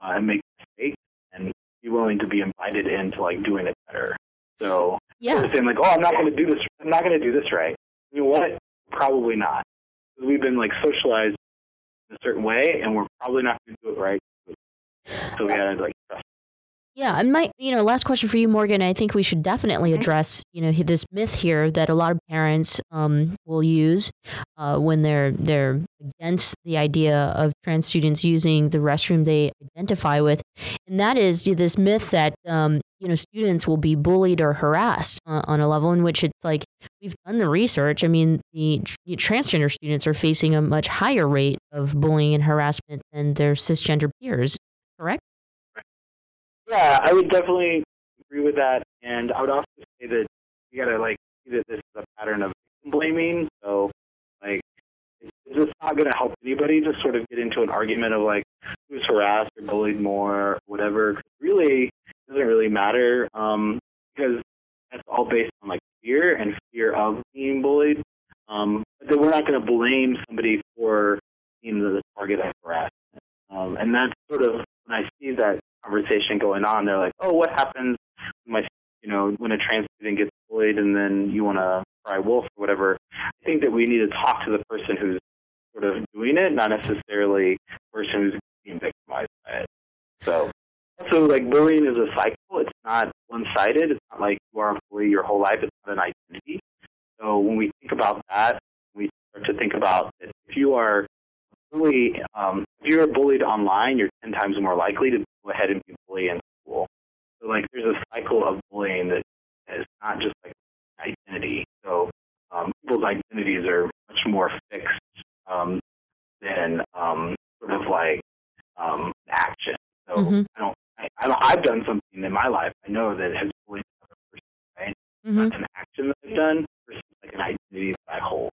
Speaker 6: uh, and make mistakes and be willing to be invited into like doing it better. So
Speaker 1: Yeah.
Speaker 6: saying like, oh, I'm not going to do this. I'm not going to do this right. You know what? Probably not. We've been like socialized in a certain way, and we're probably not going to do it right. So we gotta like trust.
Speaker 1: Yeah, and my, you know, last question for you, Morgan. I think we should definitely address, you know, this myth here that a lot of parents um, will use uh, when they're they're against the idea of trans students using the restroom they identify with, and that is this myth that um, you know students will be bullied or harassed uh, on a level in which it's like we've done the research. I mean, the tr- transgender students are facing a much higher rate of bullying and harassment than their cisgender peers. Correct?
Speaker 6: Yeah, I would definitely agree with that, and I would also say that you gotta like see that this is a pattern of blaming. So, like, it's it's not gonna help anybody to sort of get into an argument of like who's harassed or bullied more, or whatever. really, it doesn't really matter um, because that's all based on like fear and fear of being bullied. Um, but then we're not going to blame somebody for being the target of harassment. Um, and that's sort of when I see that conversation going on, they're like, "Oh, what happens when my, you know, when a trans student gets bullied, and then you want to cry wolf or whatever?" I think that we need to talk to the person who's sort of doing it, not necessarily the person who's being victimized by it. So, also, like bullying is a cycle. It's not one-sided. It's not like you are a bully your whole life. It's not an identity. So when we think about that, we start to think about if you are bully, um, if you're bullied online, you're ten times more likely to go ahead and be bullied in school. So like there's a cycle of bullying that is not just like identity. So um, people's identities are much more fixed um, than um, sort of like um, action. So
Speaker 1: Mhm.
Speaker 6: I don't. I, I, I've done something in my life. I know that has bullied another person. Right?
Speaker 1: Mhm.
Speaker 6: That's an action that I've done versus like an identity that I hold.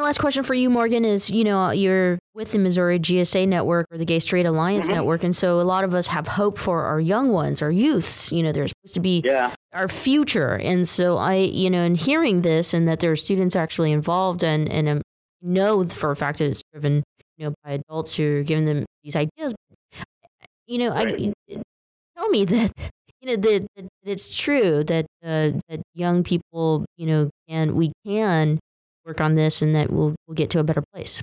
Speaker 1: My last question for you, Morgan, is you know, you're with the Missouri GSA network or the Gay Straight Alliance
Speaker 6: Mhm.
Speaker 1: network. And so a lot of us have hope for our young ones, our youths. You know, they're supposed to be
Speaker 6: Yeah.
Speaker 1: our future. And so I, you know, in hearing this and that there are students actually involved and, and um, know for a fact that it's driven, you know, by adults who are giving them these ideas, you know, I, tell me that, you know, that, that it's true that, uh, that young people, you know, can, we can work on this and that we'll, we'll get to a better place.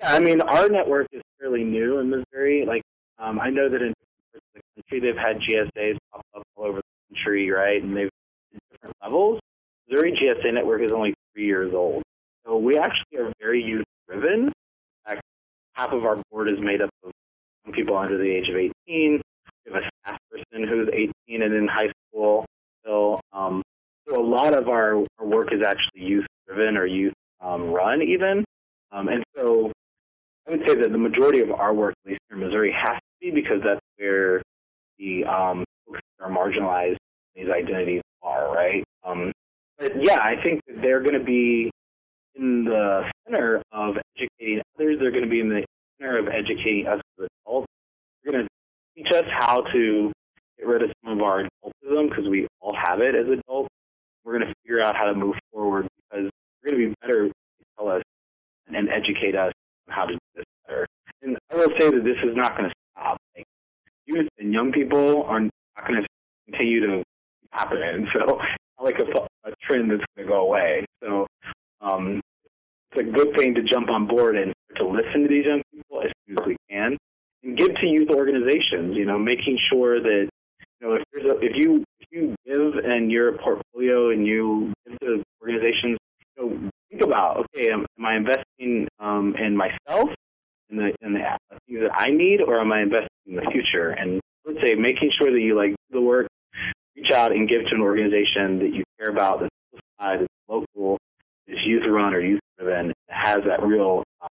Speaker 6: Yeah, I mean, our network is fairly new in Missouri. Like, um, I know that in the country, they've had GSAs pop up all over the country, right? And they've in different levels. Missouri GSA network is only three years old, so we actually are very youth driven. half of our board is made up of people under the age of 18. We have a staff person who's 18 and in high school still. Um, so a lot of our, our work is actually youth driven or youth um, run even. Um, and so I would say that the majority of our work, at least here in Missouri, has to be because that's where the um, folks that are marginalized these identities are, right? Um, but yeah, I think that they're going to be in the center of educating others. They're going to be in the center of educating us as adults. They're going to teach us how to get rid of some of our adultism because we all have it as adults. We're going to figure out how to move forward going to be better tell us and educate us on how to do this better. And I will say that this is not going to stop. Like, youth and young people are not going to continue to happen. And so it's not like a, a trend that's going to go away. So um, it's a good thing to jump on board and to listen to these young people as soon as we can and give to youth organizations, you know, making sure that, you know, if there's a, if you, if you give in your portfolio and you give to organizations, know, think about, okay, am, am I investing um, in myself, in the, in the things that I need, or am I investing in the future? And let's say making sure that you like do the work, reach out and give to an organization that you care about, that's that's local, is youth run or youth driven, that has that real, um,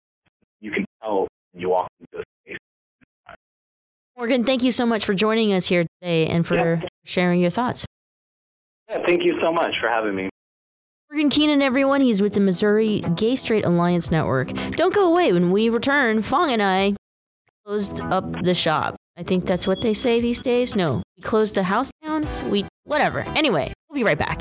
Speaker 6: you can tell when you walk into a space.
Speaker 1: Morgan, thank you so much for joining us here today and for
Speaker 6: Yeah.
Speaker 1: sharing your thoughts.
Speaker 6: Yeah, thank you so much for having me.
Speaker 1: Morgan Keenan, everyone. He's with the Missouri Gay Straight Alliance Network. Don't go away. When we return, Fong and I closed up the shop. I think that's what they say these days. No, we closed the house down. We, whatever. Anyway, we'll be right back.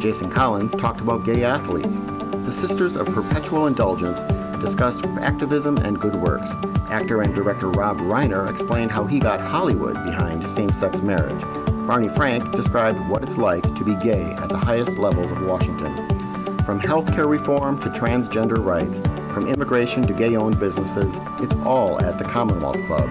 Speaker 7: Jason Collins talked about gay athletes. The Sisters of Perpetual Indulgence discussed activism and good works. Actor and director Rob Reiner explained how he got Hollywood behind same sex marriage. Barney Frank described what it's like to be gay at the highest levels of Washington. From healthcare reform to transgender rights, from immigration to gay owned businesses, it's all at the Commonwealth Club.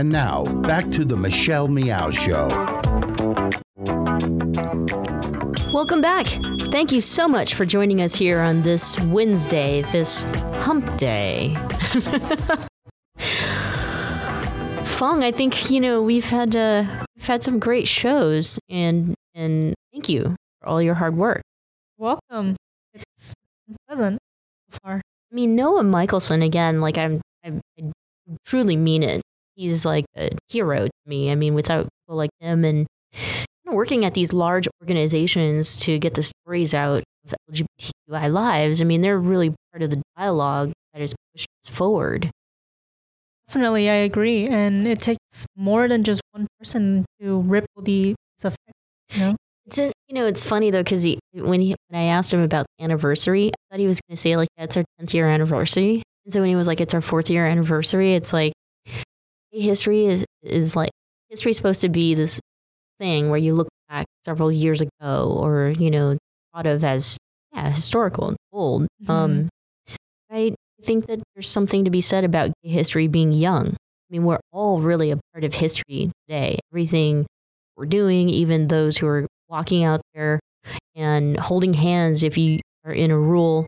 Speaker 4: And now, back to the Michelle Meow Show.
Speaker 1: Welcome back. Thank you so much for joining us here on this Wednesday, this hump day. Fong, I think, you know, we've had uh, we've had some great shows and and thank you for all your hard work.
Speaker 2: Welcome. It's pleasant so far.
Speaker 1: I mean, Noah Michelson again, like I'm I, I truly mean it. He's like a hero to me. I mean, without people like him and working at these large organizations to get the stories out of LGBTQI lives, I mean, they're really part of the dialogue that is pushed us forward.
Speaker 2: Definitely, I agree. And it takes more than just one person to ripple the effect. You know?
Speaker 1: It's a, you know, it's funny though because he when he when I asked him about the anniversary, I thought he was going to say like, "Yeah, it's our tenth year anniversary." And so when he was like, "It's our fourth year anniversary," it's like, history is is like history is supposed to be this thing where you look back several years ago or you know thought of as yeah historical and old.
Speaker 2: Mm-hmm.
Speaker 1: Um, I think that there's something to be said about gay history being young. I mean, we're all really a part of history today. Everything we're doing, even those who are walking out there and holding hands if you are in a rural,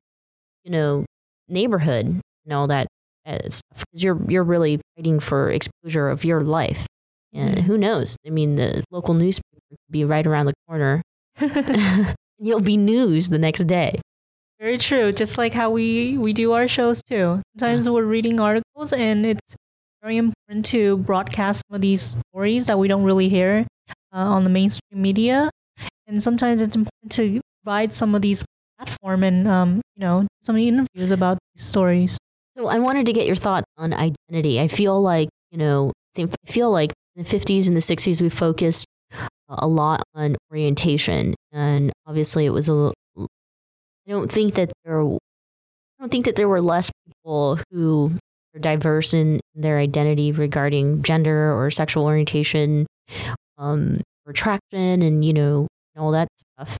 Speaker 1: you know, neighborhood and all that stuff, because you're you're really fighting for exposure of your life. And
Speaker 2: Mhm.
Speaker 1: who knows? I mean, the local newspaper could be right around the corner. You'll be news the next day.
Speaker 2: Very true. Just like how we we do our shows too. Sometimes we're reading articles, and it's very important to broadcast some of these stories that we don't really hear uh, on the mainstream media. And sometimes it's important to provide some of these platform and um, you know some interviews about these stories.
Speaker 1: So I wanted to get your thought on identity. I feel like, you know, I feel like in the 50s and the 60s we focused a lot on orientation and obviously it was a I don't think that there I don't think that there were less people who were diverse in their identity regarding gender or sexual orientation um or attraction and you know and all that stuff.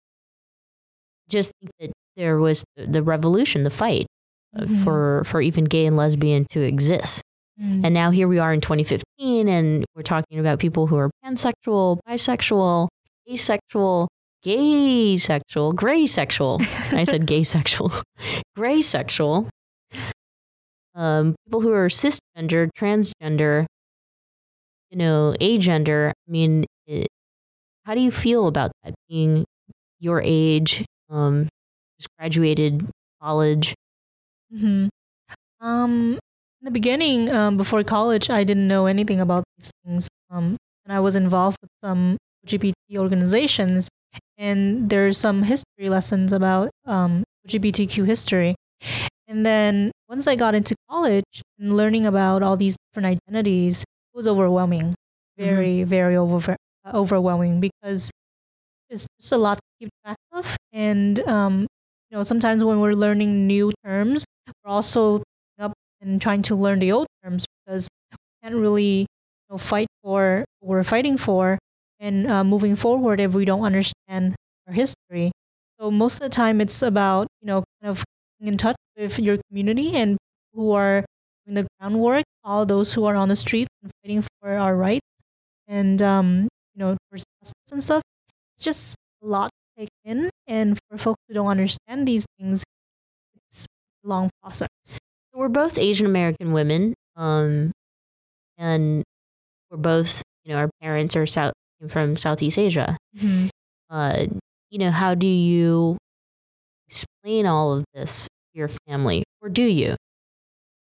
Speaker 1: Just think that there was the revolution, the fight
Speaker 2: Mhm.
Speaker 1: for for even gay and lesbian to exist.
Speaker 2: Mm.
Speaker 1: And now here we are in 2015, and we're talking about people who are pansexual, bisexual, asexual, gay sexual, gray sexual. I said gay sexual, gray sexual. Um, people who are cisgender, transgender, you know, agender. I mean, it, how do you feel about that being your age? Um, just graduated college.
Speaker 2: Hmm Um, in the beginning, um, before college, I didn't know anything about these things. Um, and I was involved with some LGBT organizations, and there's some history lessons about um, LGBTQ history. And then once I got into college and learning about all these different identities, it was overwhelming, very, very over overwhelming because it's just a lot to keep track of. And um, you know, sometimes when we're learning new terms, we're also up and trying to learn the old terms because we can't really you know, fight for what we're fighting for and uh, moving forward if we don't understand our history. So most of the time, it's about you know kind of in touch with your community and who are doing the groundwork, all those who are on the streets and fighting for our rights and um, you know for justice and stuff. It's just a lot to take in, and for folks who don't understand these things, long process.
Speaker 1: We're both Asian American women, um, and we're both, you know, our parents are South came from Southeast Asia.
Speaker 2: Mhm.
Speaker 1: Uh, you know, how do you explain all of this to your family, or do you?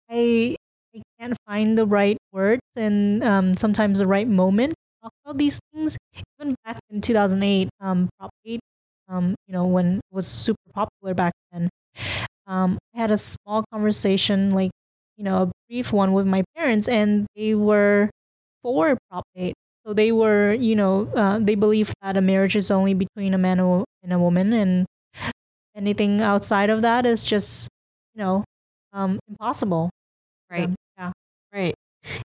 Speaker 2: I I can't find the right words and um, sometimes the right moment to talk about these things. Even back in 2008, um, Prop 8, um, you know, when it was super popular back then, um, I had a small conversation, like, you know, a brief one with my parents, and they were for Prop 8. So they were, you know, uh, they believe that a marriage is only between a man and a woman, and anything outside of that is just, you know, um, impossible.
Speaker 1: Right.
Speaker 2: Um, yeah.
Speaker 1: Right.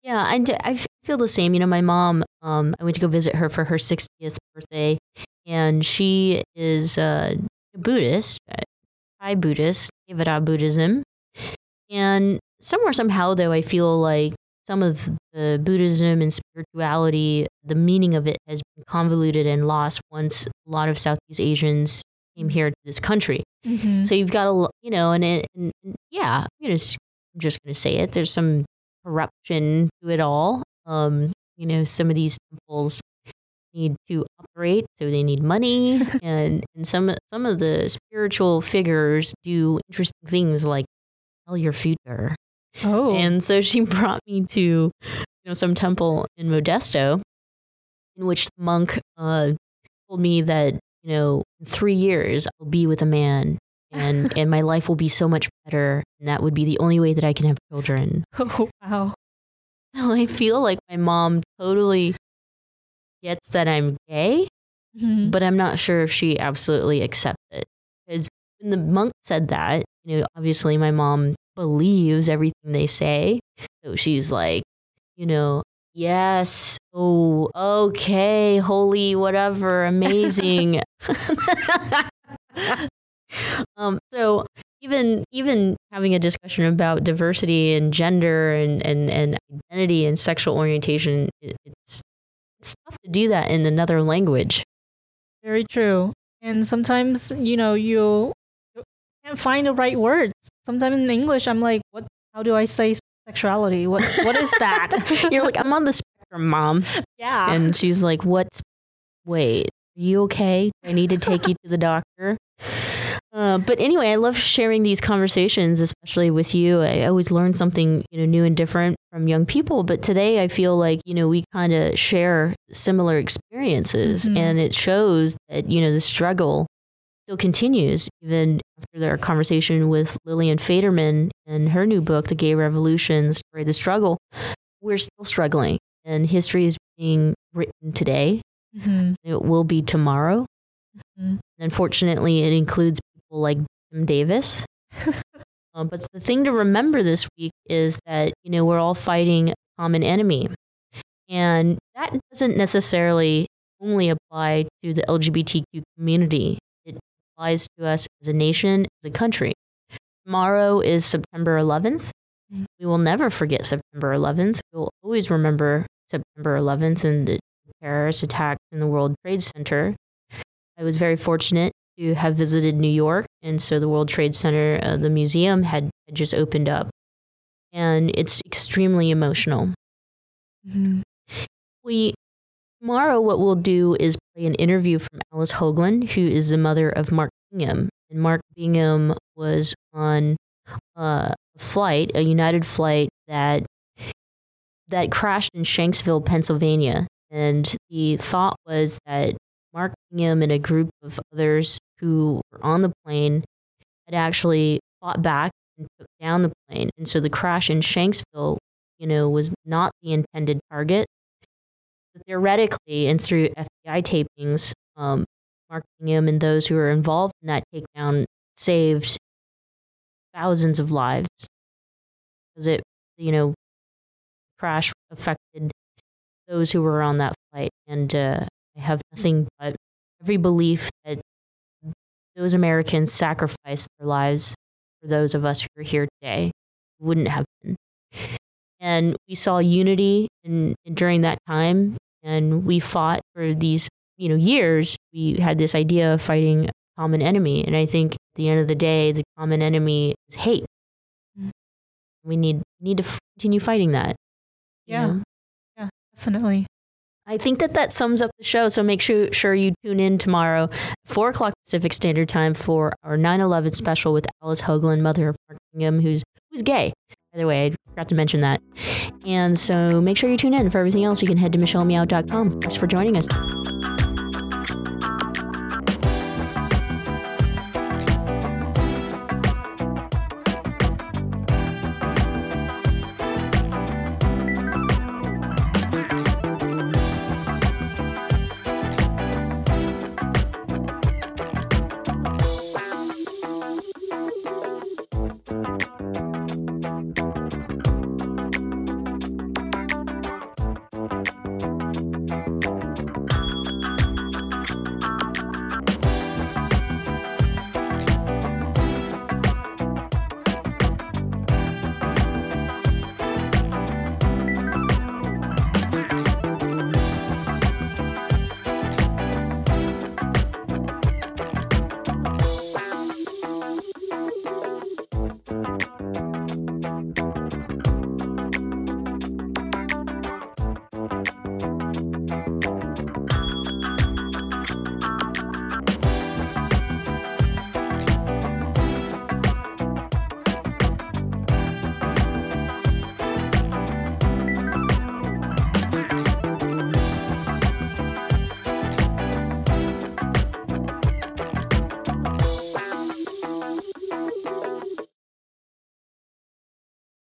Speaker 1: Yeah, i feel the same. You know, my mom, um, I went to go visit her for her 60th birthday, and she is a Buddhist, Thai Buddhist, Theravada Buddhism. And somewhere, somehow, though, I feel like some of the Buddhism and spirituality, the meaning of it has been convoluted and lost once a lot of Southeast Asians came here to this country.
Speaker 2: Mhm.
Speaker 1: So you've got a, you know, and, it, and, yeah, s- I'm just going to say it. There's some corruption to it all. Um, you know, some of these temples need to operate, so they need money, and and some some of the spiritual figures do interesting things like tell your future.
Speaker 2: Oh,
Speaker 1: And so she brought me to, you know, some temple in Modesto, in which the monk uh, told me that, you know, in three years I'll be with a man, and and my life will be so much better, and that would be the only way that I can have children.
Speaker 2: oh wow.
Speaker 1: So I feel like my mom totally gets that I'm gay,
Speaker 2: Mhm.
Speaker 1: but I'm not sure if she absolutely accepts it. Because when the monk said that, you know, obviously my mom believes everything they say. So she's like, you know, yes, oh, okay, holy, whatever, amazing. um, so even even having a discussion about diversity and gender and and, and identity and sexual orientation, it, it's it's tough to do that in another language.
Speaker 2: Very true. And sometimes, you know, you can't find the right words. Sometimes in English, I'm like, what? How do I say sexuality? What? What is that?
Speaker 1: You're like, I'm on the spectrum, mom.
Speaker 2: Yeah.
Speaker 1: And she's like, what's? Wait, are you okay? Do I need to take you to the doctor? Uh, but anyway, I love sharing these conversations, especially with you. I always learn something you know new and different from young people. But today, I feel like you know we kind of share similar experiences,
Speaker 2: Mhm.
Speaker 1: and it shows that you know the struggle still continues even after their conversation with Lillian Faderman and her new book, The Gay Revolution: The Story of the Struggle. We're still struggling, and history is being written today.
Speaker 2: Mhm.
Speaker 1: It will be tomorrow.
Speaker 2: Mhm.
Speaker 1: Unfortunately, it includes like Kim Davis. Um, but the thing to remember this week is that you know we're all fighting a common enemy, and that doesn't necessarily only apply to the LGBTQ community. It applies to us as a nation, as a country. Tomorrow is September 11th. We will never forget September 11th. We will always remember September 11th and the terrorist attack in the World Trade Center. I was very fortunate to have visited New York, and so the World Trade Center, uh, the museum had, had just opened up, and it's extremely emotional.
Speaker 2: Mhm.
Speaker 1: We tomorrow what we'll do is play an interview from Alice Hoagland, who is the mother of Mark Bingham, and Mark Bingham was on uh, a flight, a United flight that that crashed in Shanksville, Pennsylvania, and the thought was that Mark Bingham and a group of others who were on the plane had actually fought back and took down the plane. And so the crash in Shanksville, you know, was not the intended target. But theoretically, and through FBI tapings, um, Mark Bingham and those who were involved in that takedown saved thousands of lives. Because it, you know, crash affected those who were on that flight. And uh, I have nothing but every belief that those Americans sacrificed their lives for those of us who are here today wouldn't have been. And we saw unity in, in during that time, and we fought for these you know years. We had this idea of fighting a common enemy, and I think at the end of the day, the common enemy is hate. Mm. We need need to f- continue fighting that.
Speaker 2: Yeah.
Speaker 1: know?
Speaker 2: Yeah, definitely.
Speaker 1: I think that that sums up the show. So make sure, sure you tune in tomorrow, 4 o'clock Pacific Standard Time for our 9 11 special with Alice Hoagland, mother of Mark Bingham, who's, who's gay. By the way, I forgot to mention that. And so make sure you tune in. For everything else, you can head to michellemeow.com. Thanks for joining us.